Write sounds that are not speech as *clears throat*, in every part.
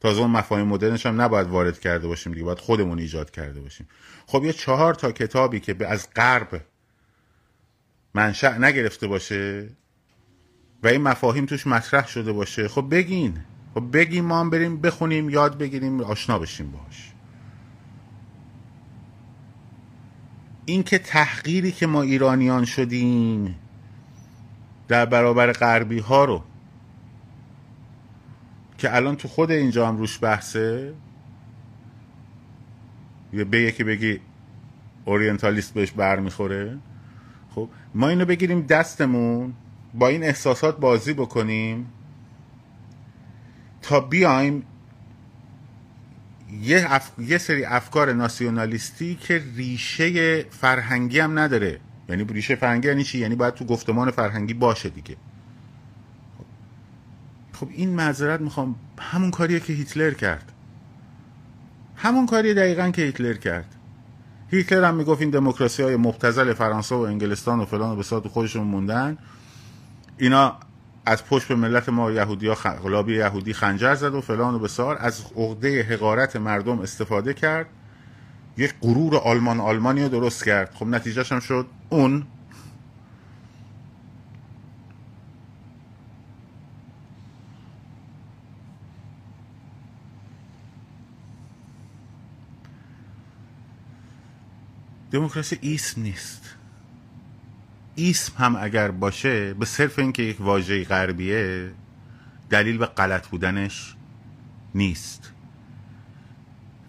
تازه اون مفاهیم مدرنش هم نباید وارد کرده باشیم دیگه باید خودمون ایجاد کرده باشیم. خب یه چهار تا کتابی که از غرب منشأ نگرفته باشه و این مفاهیم توش مطرح شده باشه خب بگین. خب بگیم ما هم بریم بخونیم یاد بگیریم آشنا بشیم باش این که تحقیری که ما ایرانیان شدیم در برابر غربی ها رو که الان تو خود اینجا هم روش بحثه؟ به یکی بگی اورینتالیست بهش بر می‌خوره خب ما اینو بگیریم دستمون با این احساسات بازی بکنیم تا بیایم یه, اف... یه سری افکار ناسیونالیستی که ریشه فرهنگی هم نداره. یعنی ریشه فرهنگی یعنی چی؟ یعنی باید تو گفتمان فرهنگی باشه دیگه. خب این معذرت می‌خوام همون کاریه که هیتلر کرد. همون کاری دقیقا که هیتلر کرد. هیتلر هم می‌گفت این دموکراسی های مبتزل فرانسه و انگلستان و فلان و بساط خودشون موندن. اینا از پشت به ملت ما یهودی ها خ... یهودی خنجر زد و فلان و بسار از عقده حقارت مردم استفاده کرد. یک غرور آلمان آلمانی رو درست کرد. خب نتیجهش هم شد اون دموکراسی ایسم نیست. ایسم هم اگر باشه به صرف اینکه یک واژه غربیه دلیل به غلط بودنش نیست.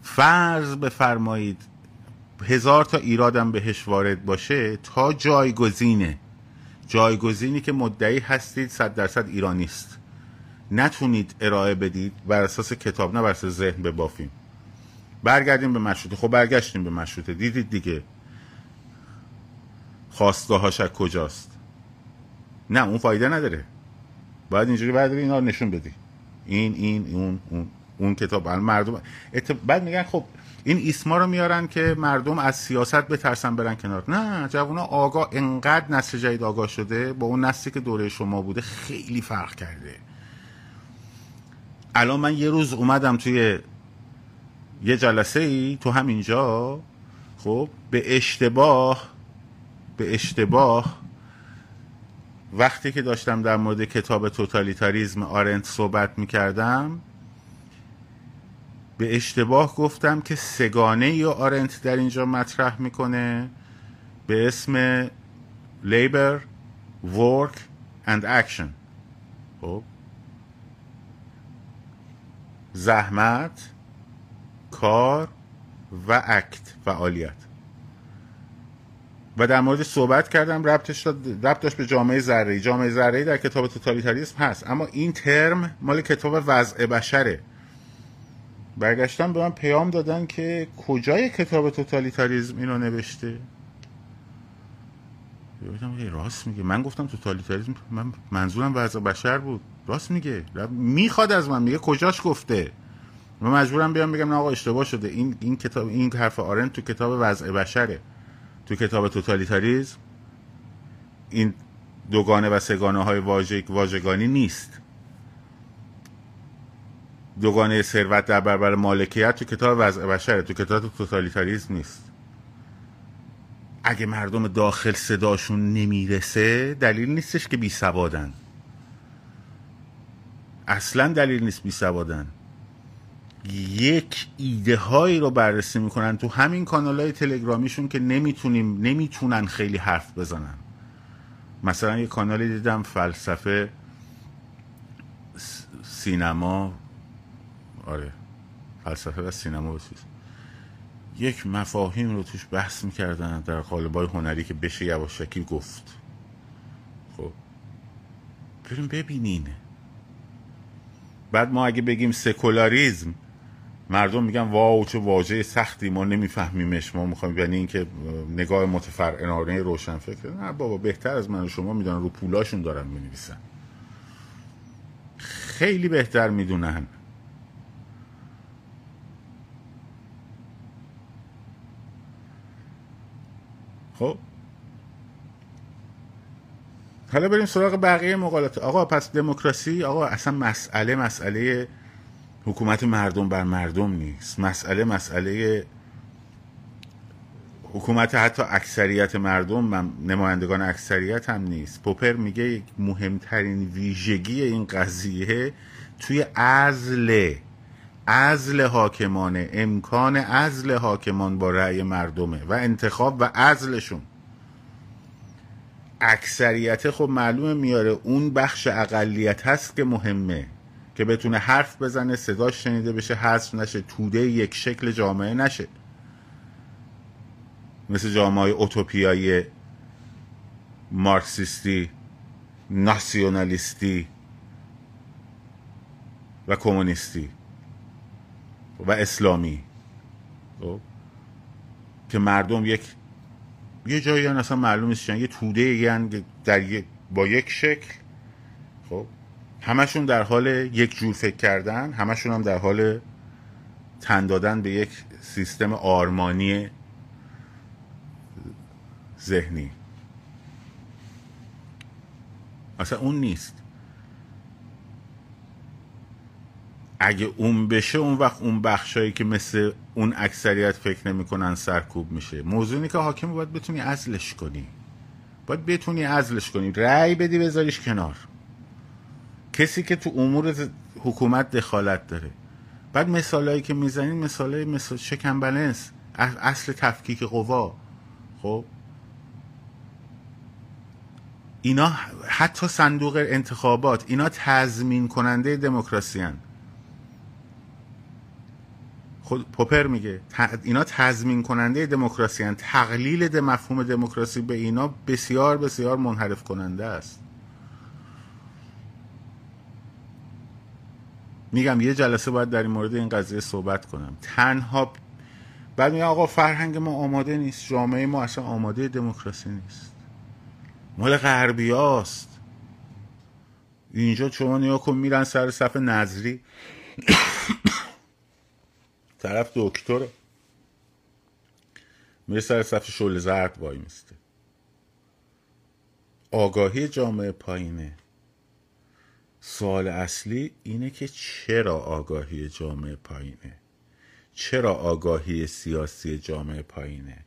فرض بفرمایید هزار تا ایرادم بهش وارد باشه تا جایگزینه. جایگزینی که مدعی هستید صد درصد ایرانیست نتونید ارائه بدید بر اساس کتاب نه بر اساس ذهن ببافیم برگردیم به مشروطه. خب برگشتیم به مشروطه. دیدید دیگه. خواستگاهاش کجاست؟ نه اون فایده نداره. باید اینجوری برداری اینا رو نشون بدی. این این اون اون اون کتاب. مردم. بعد میگن خب این ایسما رو میارن که مردم از سیاست بترسن برن کنار. نه جوونا آگاه انقدر نسل جدید آگاه شده با اون نسلی که دوره شما بوده خیلی فرق کرده. الان من یه روز اومدم توی یه جلسه ای تو همینجا خب به اشتباه به اشتباه وقتی که داشتم در مورد کتاب توتالیتاریزم آرنت صحبت می‌کردم به اشتباه گفتم که سگانه یا آرنت در اینجا مطرح می‌کنه به اسم labor, work and action. خب؟ زحمت کار و اکت فعالیت. و در مورد صحبت کردم ربطش ربط داشت به جامعه ذره جامعه ذره در کتاب توتالیتاریسم هست. اما این ترم مال کتاب وضع بشره. برگشتن به من پیام دادن که کجای کتاب توتالیتاریسم اینو نوشته؟ بودم راست میگه. من گفتم توتالیتاریسم من منظورم وضع بشر بود. راست میگه. می‌خواد از من میگه کجاش گفته؟ من مجبورم بیام بگم نه آقا اشتباه شده. این این کتاب این حرف آرن تو کتاب وضع بشره. تو کتاب توتالیتاریزم این دوگانه و سگانه های واژگانی نیست. دوگانه ثروت در برابر مالکیت تو کتاب وضع بشره تو کتاب توتالیتاریزم نیست. اگه مردم داخل صداشون نمی‌رسه دلیل نیستش که بی سوادن اصلا دلیل نیست بی سوادن یک ایده هایی رو بررسی می‌کنن تو همین کانال های تلگرامیشون که نمی‌تونیم نمی‌تونن خیلی حرف بزنن. مثلا یه کانالی دیدم فلسفه سینما. آره فلسفه و سینما بسیز یک مفاهیم رو توش بحث می‌کردن در قالبای هنری که بشه یواشکی گفت. خب بریم ببینین. بعد ما اگه بگیم سکولاریزم مردم میگن واو چه واژه سختی ما نمیفهمیمش. ما می‌خوایم یعنی اینکه نگاه متفرعنانه روشن فکر نه بابا بهتر از من و شما می‌دونن رو پولاشون دارن می‌نویسن. خیلی بهتر می‌دونن. خب. حالا بریم سراغ بقیه مقالات. آقا پس دموکراسی آقا اصلا مسئله مسئله حکومت مردم بر مردم نیست. مسئله مسئله حکومت حتی اکثریت مردم نمایندگان اکثریت هم نیست. پوپر میگه مهمترین ویژگی این قضیه توی ازل ازل حاکمانه. امکان ازل حاکمان با رأی مردمه و انتخاب و ازلشون اکثریت خب معلومه میاره. اون بخش اقلیت هست که مهمه. که بتونه حرف بزنه صداش شنیده بشه حذف نشه توده یک شکل جامعه نشه. مثل جامعه اوتوپیایی مارکسیستی ناسیونالیستی و کمونیستی و اسلامی. خب؟ که مردم یک یه جایی اصلا معلوم نیست یه توده یعنی در با یک شکل. خب؟ همشون در حال یک جور فکر کردن همشون هم در حال تن دادن به یک سیستم آرمانی ذهنی. اصلا اون نیست. اگه اون بشه اون وقت اون بخشایی که مثل اون اکثریت فکر نمی‌کنن سرکوب میشه. موضوعی که حاکم باید بتونی ازلش کنی. باید بتونی ازلش کنی. رأی بدی بذاریش کنار. کسی که تو امور حکومت دخالت داره. بعد مثالایی که می‌زنین مثالای مثال شکم بلنس اصل تفکیک قوا. خب؟ اینا حتی صندوق انتخابات اینا تضمین کننده دموکراسی خود پوپر میگه اینا تضمین کننده دموکراسی تقلیل ده مفهوم دموکراسی به اینا بسیار بسیار منحرف کننده است. میگم یه جلسه باید در این مورد این قضیه صحبت کنم. تنها بعد میگم آقا فرهنگ ما آماده نیست جامعه ما اصلا آماده دموکراسی نیست. مال غربی هاست. اینجا شما نیا کن میرن سر صف نظری. *coughs* طرف دکتر میره سر صف شل زرد وای میسته. آگاهی جامعه پایینه. سوال اصلی اینه که چرا آگاهی جامعه پایینه؟ چرا آگاهی سیاسی جامعه پایینه؟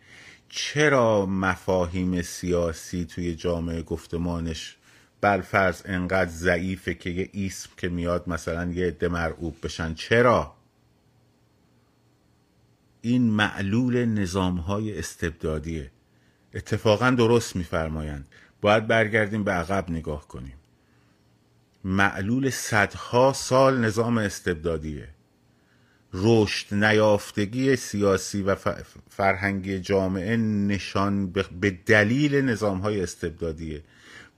چرا مفاهیم سیاسی توی جامعه گفتمانش بالفرض انقدر ضعیفه که یه اسم که میاد مثلا یه عده مرعوب بشن؟ چرا؟ این معلول نظام های استبدادیه. اتفاقا درست میفرمایند. باید برگردیم به عقب نگاه کنیم. معلول صدها سال نظام استبدادیه. رشد نیافتگی سیاسی و فرهنگی جامعه نشان به دلیل نظام های استبدادیه.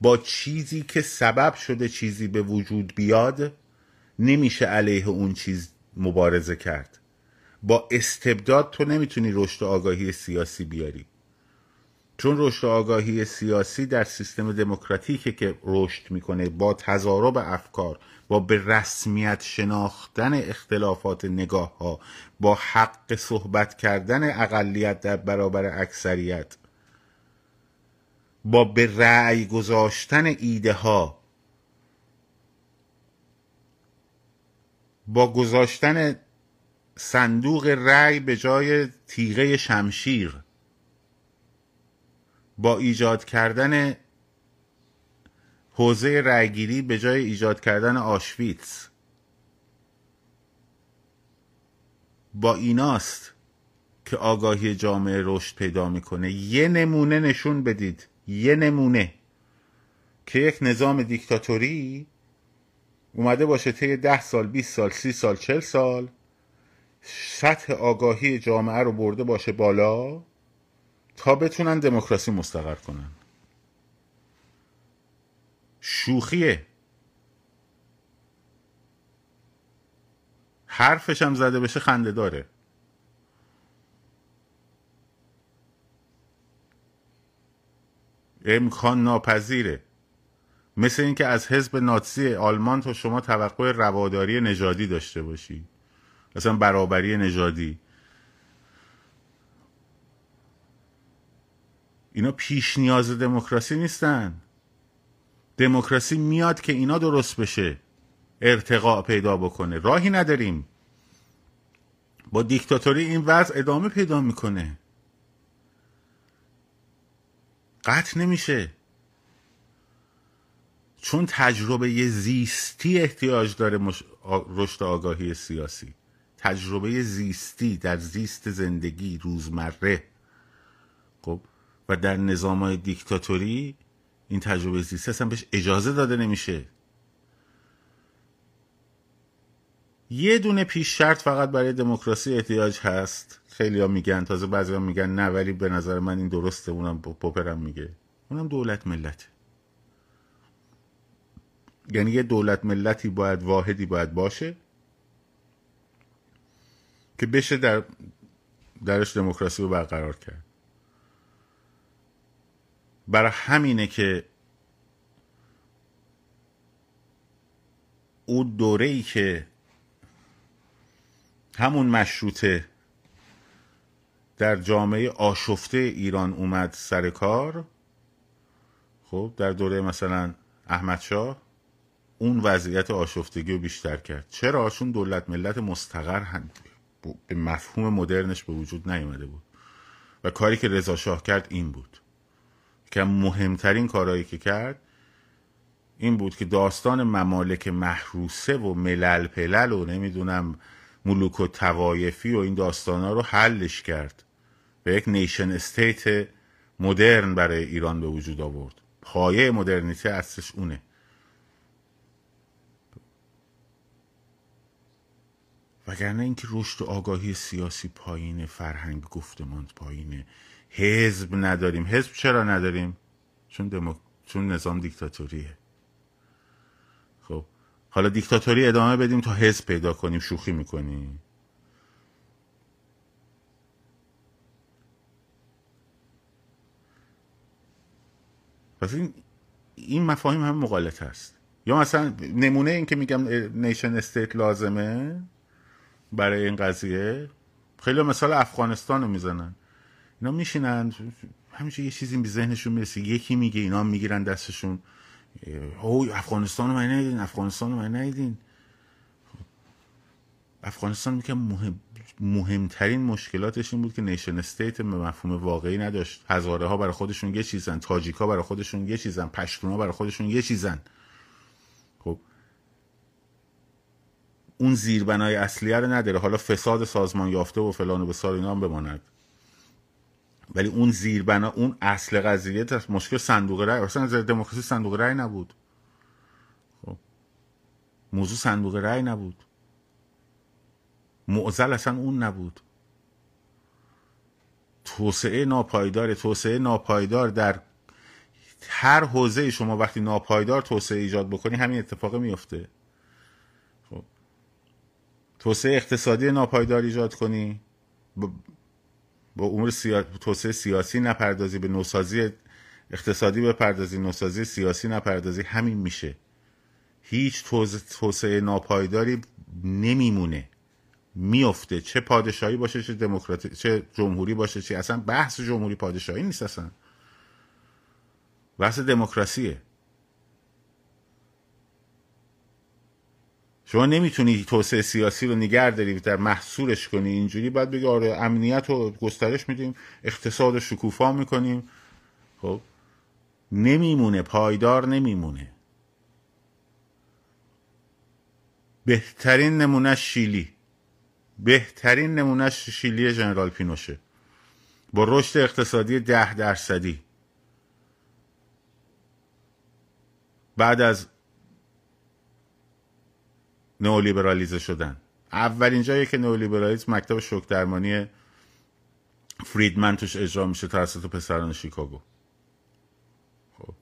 با چیزی که سبب شده چیزی به وجود بیاد نمیشه علیه اون چیز مبارزه کرد. با استبداد تو نمی‌تونی رشد آگاهی سیاسی بیاری. چون رشد آگاهی سیاسی در سیستم دموکراتیکه که رشد می‌کنه با تضارب افکار با به رسمیت شناختن اختلافات نگاه ها با حق صحبت کردن اقلیت در برابر اکثریت با به رأی گذاشتن ایده ها با گذاشتن صندوق رأی به جای تیغه شمشیر. با ایجاد کردن حوزه رأیگیری به جای ایجاد کردن آشویتس. با ایناست که آگاهی جامعه رشد پیدا می‌کنه. یه نمونه نشون بدید. یه نمونه. که یک نظام دیکتاتوری اومده باشه طی ده سال 20 سال سی سال چل سال سطح آگاهی جامعه رو برده باشه بالا. تا بتونن دموکراسی مستقر کنن. شوخیه. حرفش هم زده بشه خنده داره. امکان ناپذیره. مثل اینکه از حزب ناتسی آلمان تا شما توقع رواداری نژادی داشته باشی. مثلا برابری نژادی. اینا پیش نیاز دموکراسی نیستن. دموکراسی میاد که اینا درست بشه ارتقا پیدا بکنه. راهی نداریم. با دیکتاتوری این وضع ادامه پیدا می‌کنه. قطع نمیشه. چون تجربه زیستی احتیاج داره مش... رشد آگاهی سیاسی. تجربه زیستی در زیست زندگی روزمره. خب؟ و در نظام دیکتاتوری این تجربه زیستی اصلا بهش اجازه داده نمیشه. یه دونه پیش شرط فقط برای دموکراسی احتیاج هست. خیلی ها میگن تازه بعضی ها میگن نه ولی به نظر من این درسته. اونم پوپرم میگه. اونم دولت ملت. یعنی یه دولت ملتی باید واحدی باید باشه که بشه در درش دموکراسی رو برقرار کرد. برای همینه که اون دوره ای که همون مشروطه در جامعه آشفته ایران اومد سر کار خب در دوره مثلا احمد شاه اون وضعیت آشفتگی رو بیشتر کرد. چرا؟ چون دولت ملت مستقر به مفهوم مدرنش به وجود نیومده بود. و کاری که رضا شاه کرد این بود. که مهمترین کارهایی که کرد این بود که داستان ممالک محروسه و ملل پلل و نمی‌دونم ملوک و توایفی و این داستان ها رو حلش کرد. به یک نیشن استیت مدرن برای ایران به وجود آورد. پایه مدرنیته اصلش اونه. وگرنه اینکه رشد و آگاهی سیاسی پایینه فرهنگ گفتمان پایینه. حزب نداریم. حزب چرا نداریم؟ چون دمو... چون نظام دیکتاتوریه. خب حالا دیکتاتوری ادامه بدیم تا حزب پیدا کنیم شوخی می‌کنیم. پس این این مفاهیم هم مغالطه هست. یا مثلا نمونه این که میگم nation state لازمه برای این قضیه خیلی مثال افغانستان رو می‌زنن. اینا میشینن همیشه یه چیزی به ذهنشون می‌رسه. یکی میگه اینا می‌گیرن دستشون. او افغانستان رو من ندیدین افغانستان رو من ندیدین. افغانستان میگه مهم مهمترین مشکلاتش این بود که nation state به مفهوم واقعی نداشت. هزاره ها برای خودشون یه چیزن تاجیکا برای خودشون یه چیزن پشتونا برای خودشون یه چیزن. خب. اون زیربنای اصلیه رو نداره. حالا فساد سازمان یافته و فلان و بسار اینا هم بماند. ولی اون زیربنا اون اصل قضیه مشکل صندوق رای اصلا دموکراسی صندوق رای نبود. خب. موضوع صندوق رای نبود. معزل اصلا اون نبود. توسعه ناپایدار توسعه ناپایدار در هر حوزه شما وقتی ناپایدار توسعه ایجاد بکنی همین اتفاق میفته خب. توسعه اقتصادی ناپایدار ایجاد کنی با امور سیا... توسعه سیاسی نپردازی به نوسازی اقتصادی بپردازی نوسازی سیاسی نپردازی همین میشه. هیچ توسعه ناپایداری نمیمونه. میفته. چه پادشاهی باشه چه دموکراتی چه جمهوری باشه چه اصلا بحث جمهوری پادشاهی نیست اصلا. بحث دموکراسیه. شما نمی‌تونی توسعه سیاسی رو نگر داری در محصورش کنی اینجوری باید بگی آره امنیت رو گسترش میدیم اقتصاد رو شکوفا می‌کنیم. خب نمیمونه پایدار نمیمونه. بهترین نمونه شیلی بهترین نمونه شیلی جنرال پینوشه. با رشد اقتصادی ده درصدی. بعد از نئولیبرالیزه شدن. اولین جایی که نئولیبرالیسم مکتب شوک درمانی فریدمن توش اجرا میشه توسط پسران شیکاگو. خب.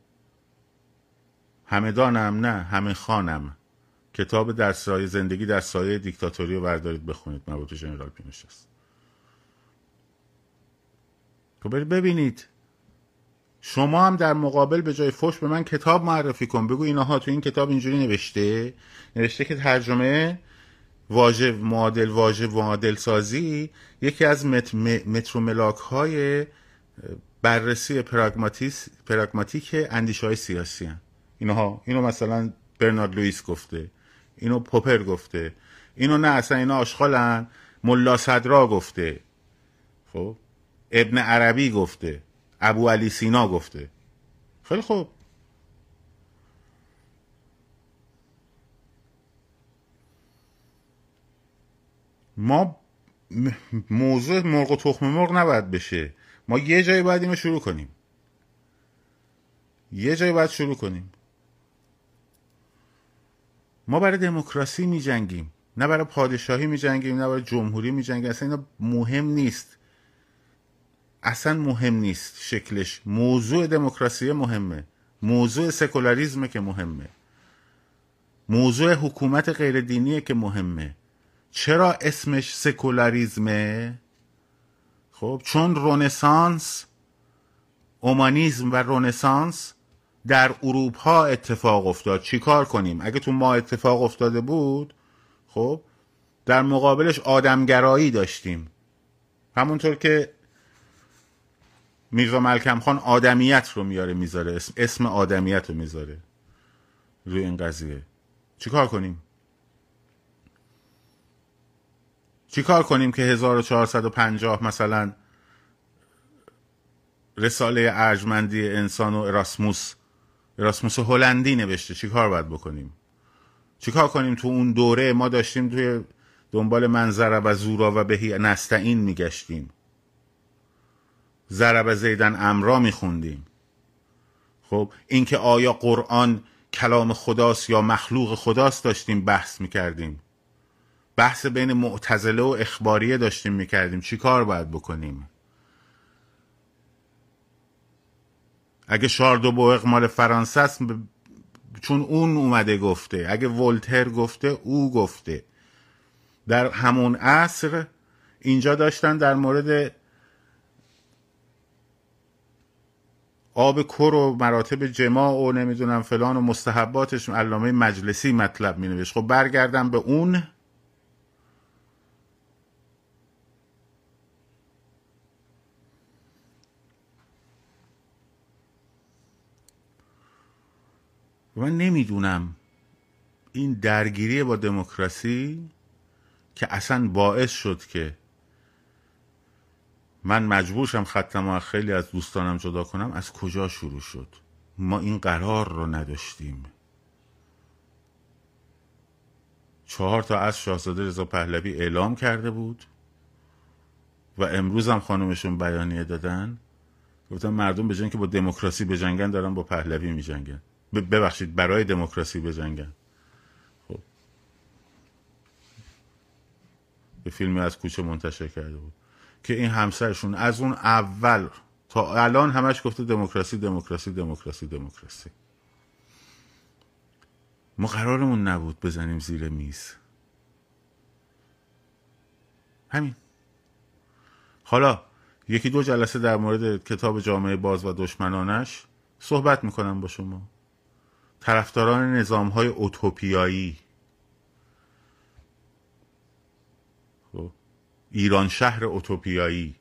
همدانم نه همه خانم کتاب در سایه زندگی در سایه دیکتاتوری رو بردارید بخونید. مربوط ژنرال پینوش است خب ببینید. شما هم در مقابل به جای فش به من کتاب معرفی کن. بگو اینها تو این کتاب اینجوری نوشته. نوشته که ترجمه واژه معادل واژه معادل سازی یکی از مت مترو ملاک های بررسی پراگماتیک اندیش های سیاسی هن. اینها اینو مثلا برنارد لوئیس گفته. اینو پوپر گفته. اینو نه اصلا اینا آشغالن ملا صدرا گفته. خب؟ ابن عربی گفته. ابو علی سینا گفته. خیلی خوب. ما موضوع مرغ و تخم مرغ نباید بشه. ما یه جایی باید اینو شروع کنیم. یه جایی باید شروع کنیم. ما برای دموکراسی می جنگیم نه برای پادشاهی می جنگیم نه برای جمهوری می جنگیم اصلا اینا مهم نیست. اصلا مهم نیست شکلش. موضوع دموکراسی مهمه. موضوع سکولاریزمه که مهمه. موضوع حکومت غیر دینیه که مهمه. چرا اسمش سکولاریزمه؟ خب چون رونسانس اومانیزم و رونسانس در اروپا اتفاق افتاد. چیکار کنیم؟ اگه تو ما اتفاق افتاده بود خب در مقابلش آدمگرایی داشتیم. همونطور که میرزا ملکم خان آدمیت رو میاره می‌ذاره. اسم, اسم آدمیت رو می‌ذاره. روی این قضیه. چیکار کنیم؟ چیکار کنیم که 1450 مثلا رساله ارجمندی انسان و اراسموس اراسموس هلندی نوشته؟ چیکار باید بکنیم؟ چیکار کنیم؟ تو اون دوره ما داشتیم توی دنبال منظره و زورا و بهی نستعین میگشتیم. ضرب زیدن امرا میخوندیم. خب اینکه آیا قرآن کلام خداست یا مخلوق خداست داشتیم بحث می‌کردیم. بحث بین معتزله و اخباریه داشتیم می‌کردیم. چی کار باید بکنیم؟ اگه شاردو بوئق مال فرانسه است چون اون اومده گفته. اگه ولتر گفته او گفته. در همون عصر اینجا داشتن در مورد آب کر و مراتب جماع و نمی‌دونم فلان و مستحباتش علامه مجلسی مطلب می نوشت خب برگردم به اون. من نمی‌دونم این درگیری با دموکراسی که اصلا باعث شد که من مجبورشم ختم و خیلی از دوستانم جدا کنم از کجا شروع شد؟ ما این قرار رو نداشتیم. چهار تا از شاهزاده رضا پهلوی اعلام کرده بود و امروز هم خانمشون بیانیه دادن. گفتن مردم به که با دموکراسی بجنگن دارن با پهلوی میجنگن. ببخشید برای دموکراسی بجنگن. خب. به فیلمی از کوچه منتشر کرده بود. که این همسرشون از اون اول تا الان همش گفته دموکراسی دموکراسی دموکراسی دموکراسی. ما قرارمون نبود بزنیم زیر میز. همین. حالا یکی دو جلسه در مورد کتاب جامعه باز و دشمنانش صحبت می‌کنم با شما. طرفداران نظام های اوتوپیایی. ایران شهر اوتوپیایی.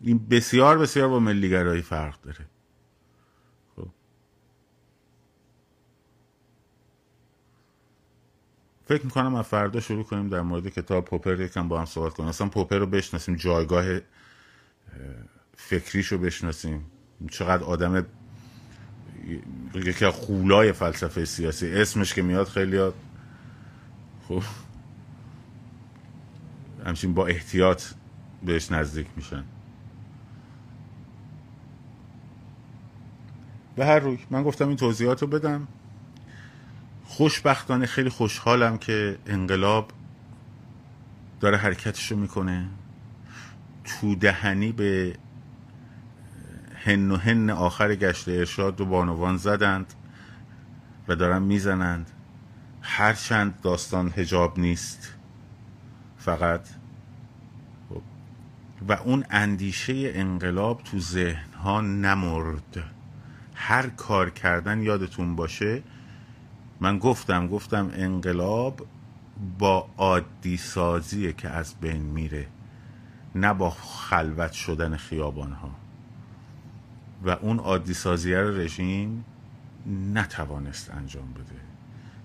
این بسیار بسیار با ملیگرایی فرق داره. خب. فکر می‌کنم از فردا شروع کنیم در مورد کتاب پوپر یکم با هم صحبت کنیم. اصلا پوپر رو بشناسیم جایگاه فکریش رو بشناسیم. چقدر آدم یکی از خولای فلسفه سیاسی. اسمش که میاد خیلی خب. همچین با احتیاط بهش نزدیک میشن. به هر روی من گفتم این توضیحات رو بدم. خوشبختانه خیلی خوشحالم که انقلاب داره حرکتشو می‌کنه. تو دهنی به هن و هن آخر گشت ارشاد و بانوان زدند و دارن می‌زنند. هرچند داستان هجاب نیست. فقط. خب. و اون اندیشه انقلاب تو ذهن ها نمرد. هر کار کردن یادتون باشه من گفتم گفتم انقلاب با عادی سازیه که از بین میره نه با خلوت شدن خیابان ها و اون عادی سازی رژیم نتوانست انجام بده.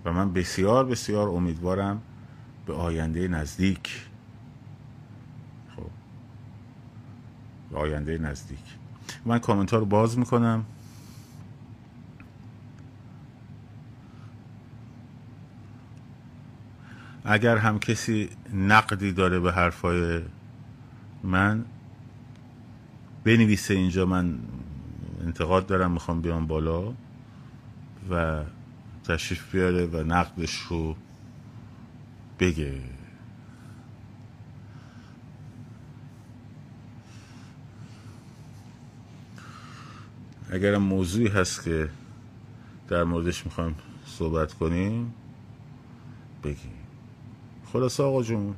و من بسیار بسیار امیدوارم به آینده نزدیک. خب. به آینده نزدیک. من کامنت ها رو باز می‌کنم. اگر هم کسی نقدی داره به حرفای من بنویسه اینجا من انتقاد دارم می‌خوام بیام بالا و تشریف بیاره و نقدش رو بگه. اگر موضوعی هست که در موردش می‌خوایم صحبت کنیم بگیم. خلاص آقا جون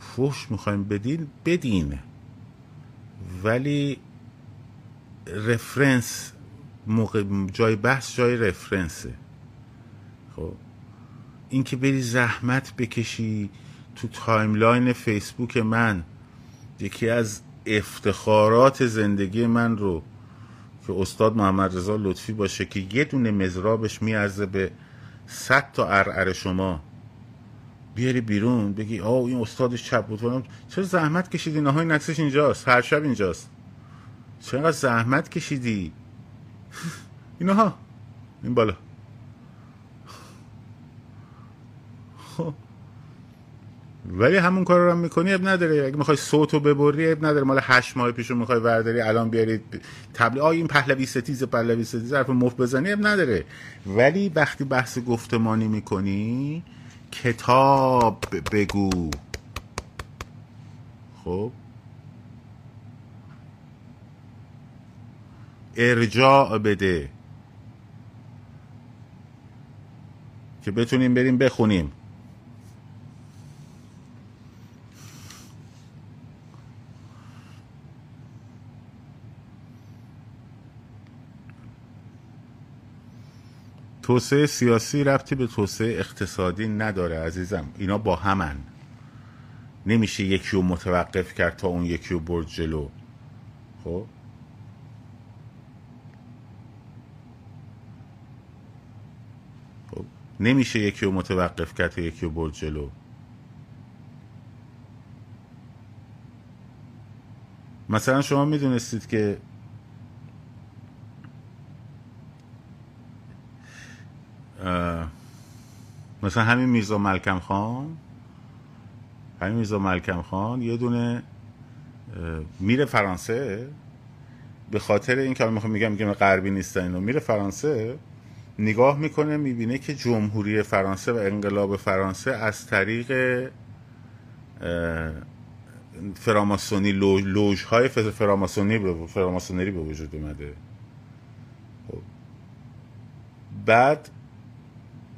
فوش می‌خوایم بدین بدین ولی رفرنس موقع جای بحث جای رفرنسه خب این که بری زحمت بکشی تو timeline فیسبوک من یکی از افتخارات زندگی من رو که استاد محمد رضا لطفی باشه که یه دونه مضرابش می‌ارزه به صد تا عرعر شما. بیاری بیرون بگی آه این استادش چپ بود چرا زحمت کشیدی؟ نهای نکسش اینجاست هر شب اینجاست. چرا زحمت کشیدی؟ *laughs* اینها. این بالا. خب. ولی همون کار رو هم می‌کنی اب نداره اگه می‌خوای صوتو ببری اب نداره مال هشت ماه پیشو می‌خوای ورداری الان بیاری تبلیغ. آ این پهلوی ستیز پهلوی ستیز حرف مفت بزنی اب نداره. ولی وقتی بحث گفتمانی می‌کنی کتاب بگو. خب. ارجاع بده. که بتونیم بریم بخونیم. توسعه سیاسی ربطی به توسعه اقتصادی نداره عزیزم. اینا با همن. نمیشه یکی رو متوقف کرد تا اون یکی رو برد جلو. خب؟ خب؟ نمیشه یکی رو متوقف کرد تا یکی رو برد جلو. مثلا شما می‌دونستید که مثلا همین میرزا ملکم خان. همین میرزا ملکم خان یه دونه میره فرانسه. به خاطر این که می‌خوام میگم میگم غربی نیستن اینو میره فرانسه نگاه می‌کنه می‌بینه که جمهوری فرانسه و انقلاب فرانسه از طریق فراماسونی لوژ های فراماسونی فراماسونری به وجود اومده. خب. بعد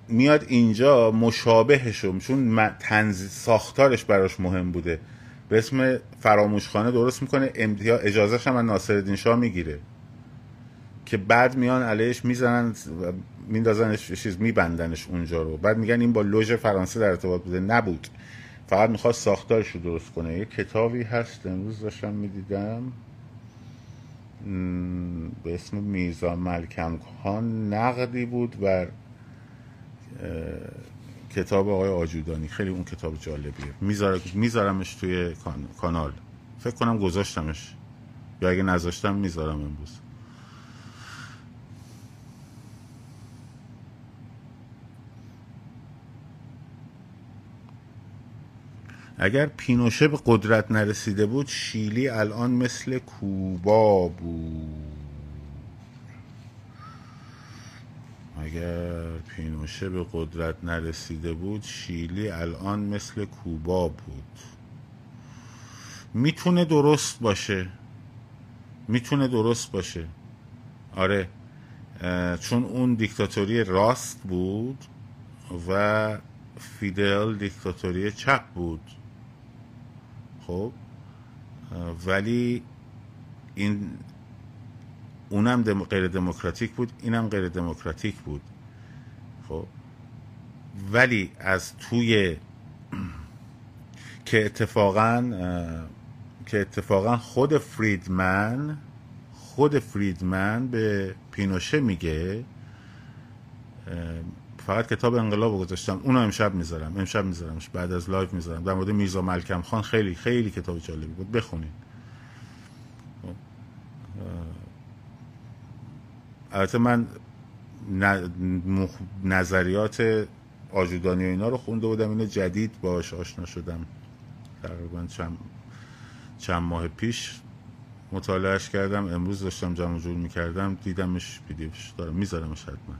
میاد اینجا مشابهشم چون تنز ساختارش براش مهم بوده. به اسم فراموشخانه درست می‌کنه امتیا اجازهش هم ناصر شاه می‌گیره. که بعد میان علیش می‌زنن میندازنش چیز میبندنش اونجا رو. بعد میگن این با لوژ فرانسه در ارتباط بوده. نبود. فقط می‌خواد ساختارش رو درست کنه. یه کتابی هست امروز داشتم می‌دیدم. به اسم میزا ملکم خان. نقدی بود بر کتاب آقای آجودانی. خیلی اون کتاب جالبیه. میذارمش توی کانال. فکر کنم گذاشتمش. یا اگه نذاشتم می‌ذارم امروز. اگر پینوشه به قدرت نرسیده بود شیلی الان مثل کوبا بود. اگر پینوشه به قدرت نرسیده بود شیلی الان مثل کوبا بود. می‌تونه درست باشه. می‌تونه درست باشه. آره چون اون دیکتاتوری راست بود و فیدل دیکتاتوری چپ بود. خب ولی این اونم دم... غیر دموکراتیک بود اینم غیر دموکراتیک بود. خب. ولی از توی *clears throat* که اتفاقا که اتفاقا خود فریدمن خود فریدمن به پینوشه میگه فقط کتاب انقلاب گذاشتم. اونو امشب می‌ذارم امشب میذارمش بعد از لایف می‌ذارم. در مورد میرزا ملکم خان خیلی خیلی کتاب جالبی بود. بخونید. البته من نظریات آجودانی و اینا رو خونده بودم اینو جدید باش آشنا شدم. تقریبا چند, چند ماه پیش مطالعهش کردم امروز داشتم جمع جور می‌کردم دیدمش ویدیوش. دارم میذارمش حتما.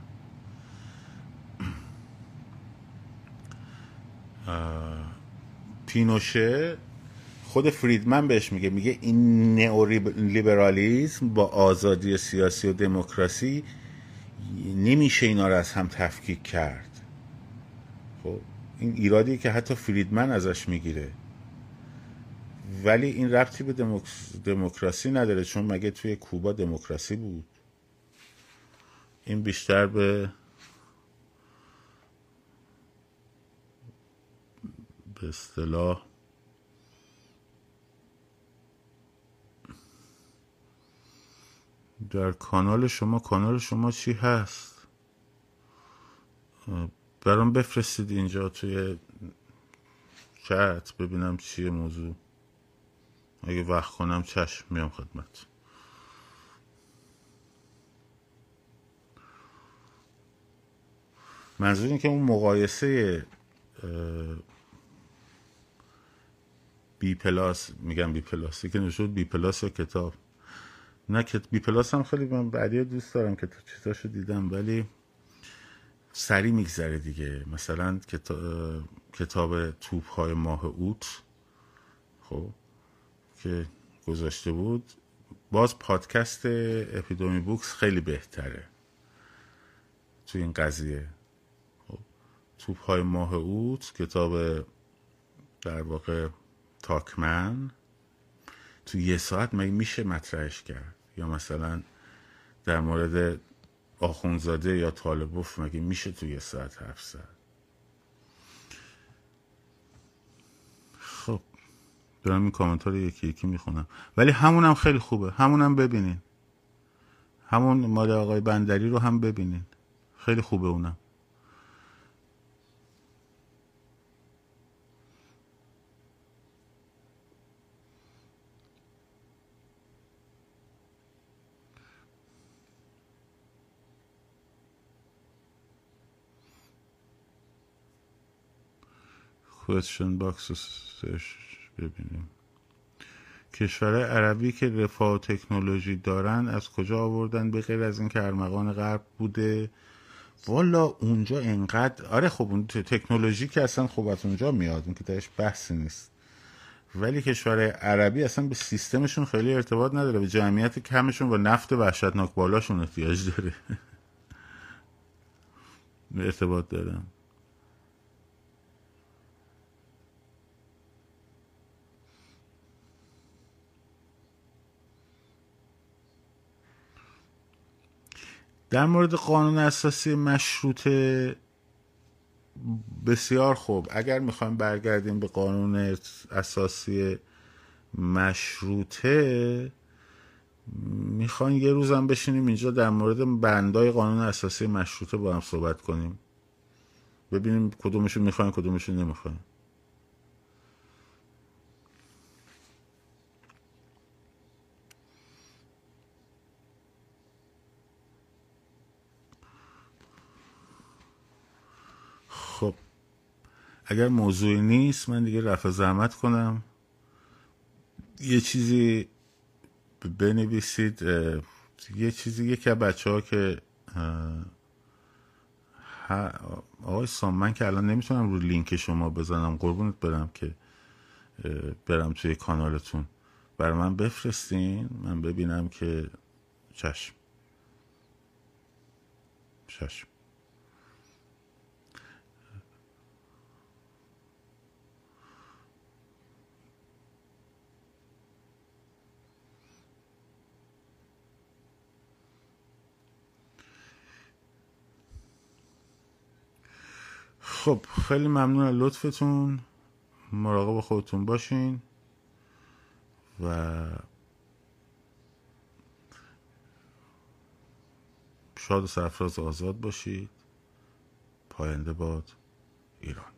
*clears throat* پینوشه خود فریدمن بهش میگه میگه این نئولیبرالیسم با آزادی سیاسی و دموکراسی نمیشه اینا رو از هم تفکیک کرد. خب این ایرادی که حتی فریدمن ازش می‌گیره. ولی این ربطی به دموکراسی نداره چون مگه توی کوبا دموکراسی بود؟ این بیشتر به به اصطلاح در کانال شما کانال شما چی هست؟ برام بفرستید اینجا توی چت ببینم چیه موضوع. اگه وقت کنم چشم میام خدمت. منظور این که اون مقایسه BPlus میگم BPlus ی که نشود BPlus یا کتاب. نه که بی پلاس هم خیلی من بعدی دوست دارم که تو چیزاشو دیدم ولی سری میگذره دیگه. مثلا کتاب, توپ های ماه اوت خب که گذاشته بود. باز پادکست اپیدومی بوکس خیلی بهتره توی این قضیه. خب. توپ های ماه اوت کتاب در واقع تاکمن. تو یه ساعت مگه میشه مطرحش کرد؟ یا مثلا در مورد آخونزاده یا طالبوف مگه میشه تو یه ساعت حرف زد؟ خب دارم این کامنت یکی یکی می‌خونم. ولی همونم خیلی خوبه. همونم ببینین. همون مال آقای بندری رو هم ببینین. خیلی خوبه اونم. question box ببینیم. کشور عربی که رفاه و تکنولوژی دارن از کجا آوردن؟ به غیر از اینکه ارمغان غرب بوده. والا اونجا انقدر آره خب اون تکنولوژی که اصلا خوب از اونجا میاد اون که درش بحثی نیست. ولی کشور عربی اصلا به سیستمشون خیلی ارتباط نداره. به جمعیت کمشون و نفت وحشتناک بالاشون احتیاج داره. *laughs* ارتباط دارن. در مورد قانون اساسی مشروطه بسیار خوب. اگر می‌خوایم برگردیم به قانون اساسی مشروطه می‌خواین یه روزم بشینیم اینجا در مورد بندای قانون اساسی مشروطه با هم صحبت کنیم. ببینیم کدومشون می‌خواین کدومشون نمی‌خواین اگر موضوعی نیست من دیگه رفع زحمت کنم. یه چیزی بنویسید یه چیزی یکی از بچه ها که آقای سام من که الان نمی‌تونم رو لینک شما بزنم. قربونت برم که برم توی کانالتون. برای من بفرستین من ببینم که چشم. چشم. خب خیلی ممنون از لطفتون. مراقب خودتون باشین. و شاد و سرفراز آزاد باشید. پاینده باد ایران.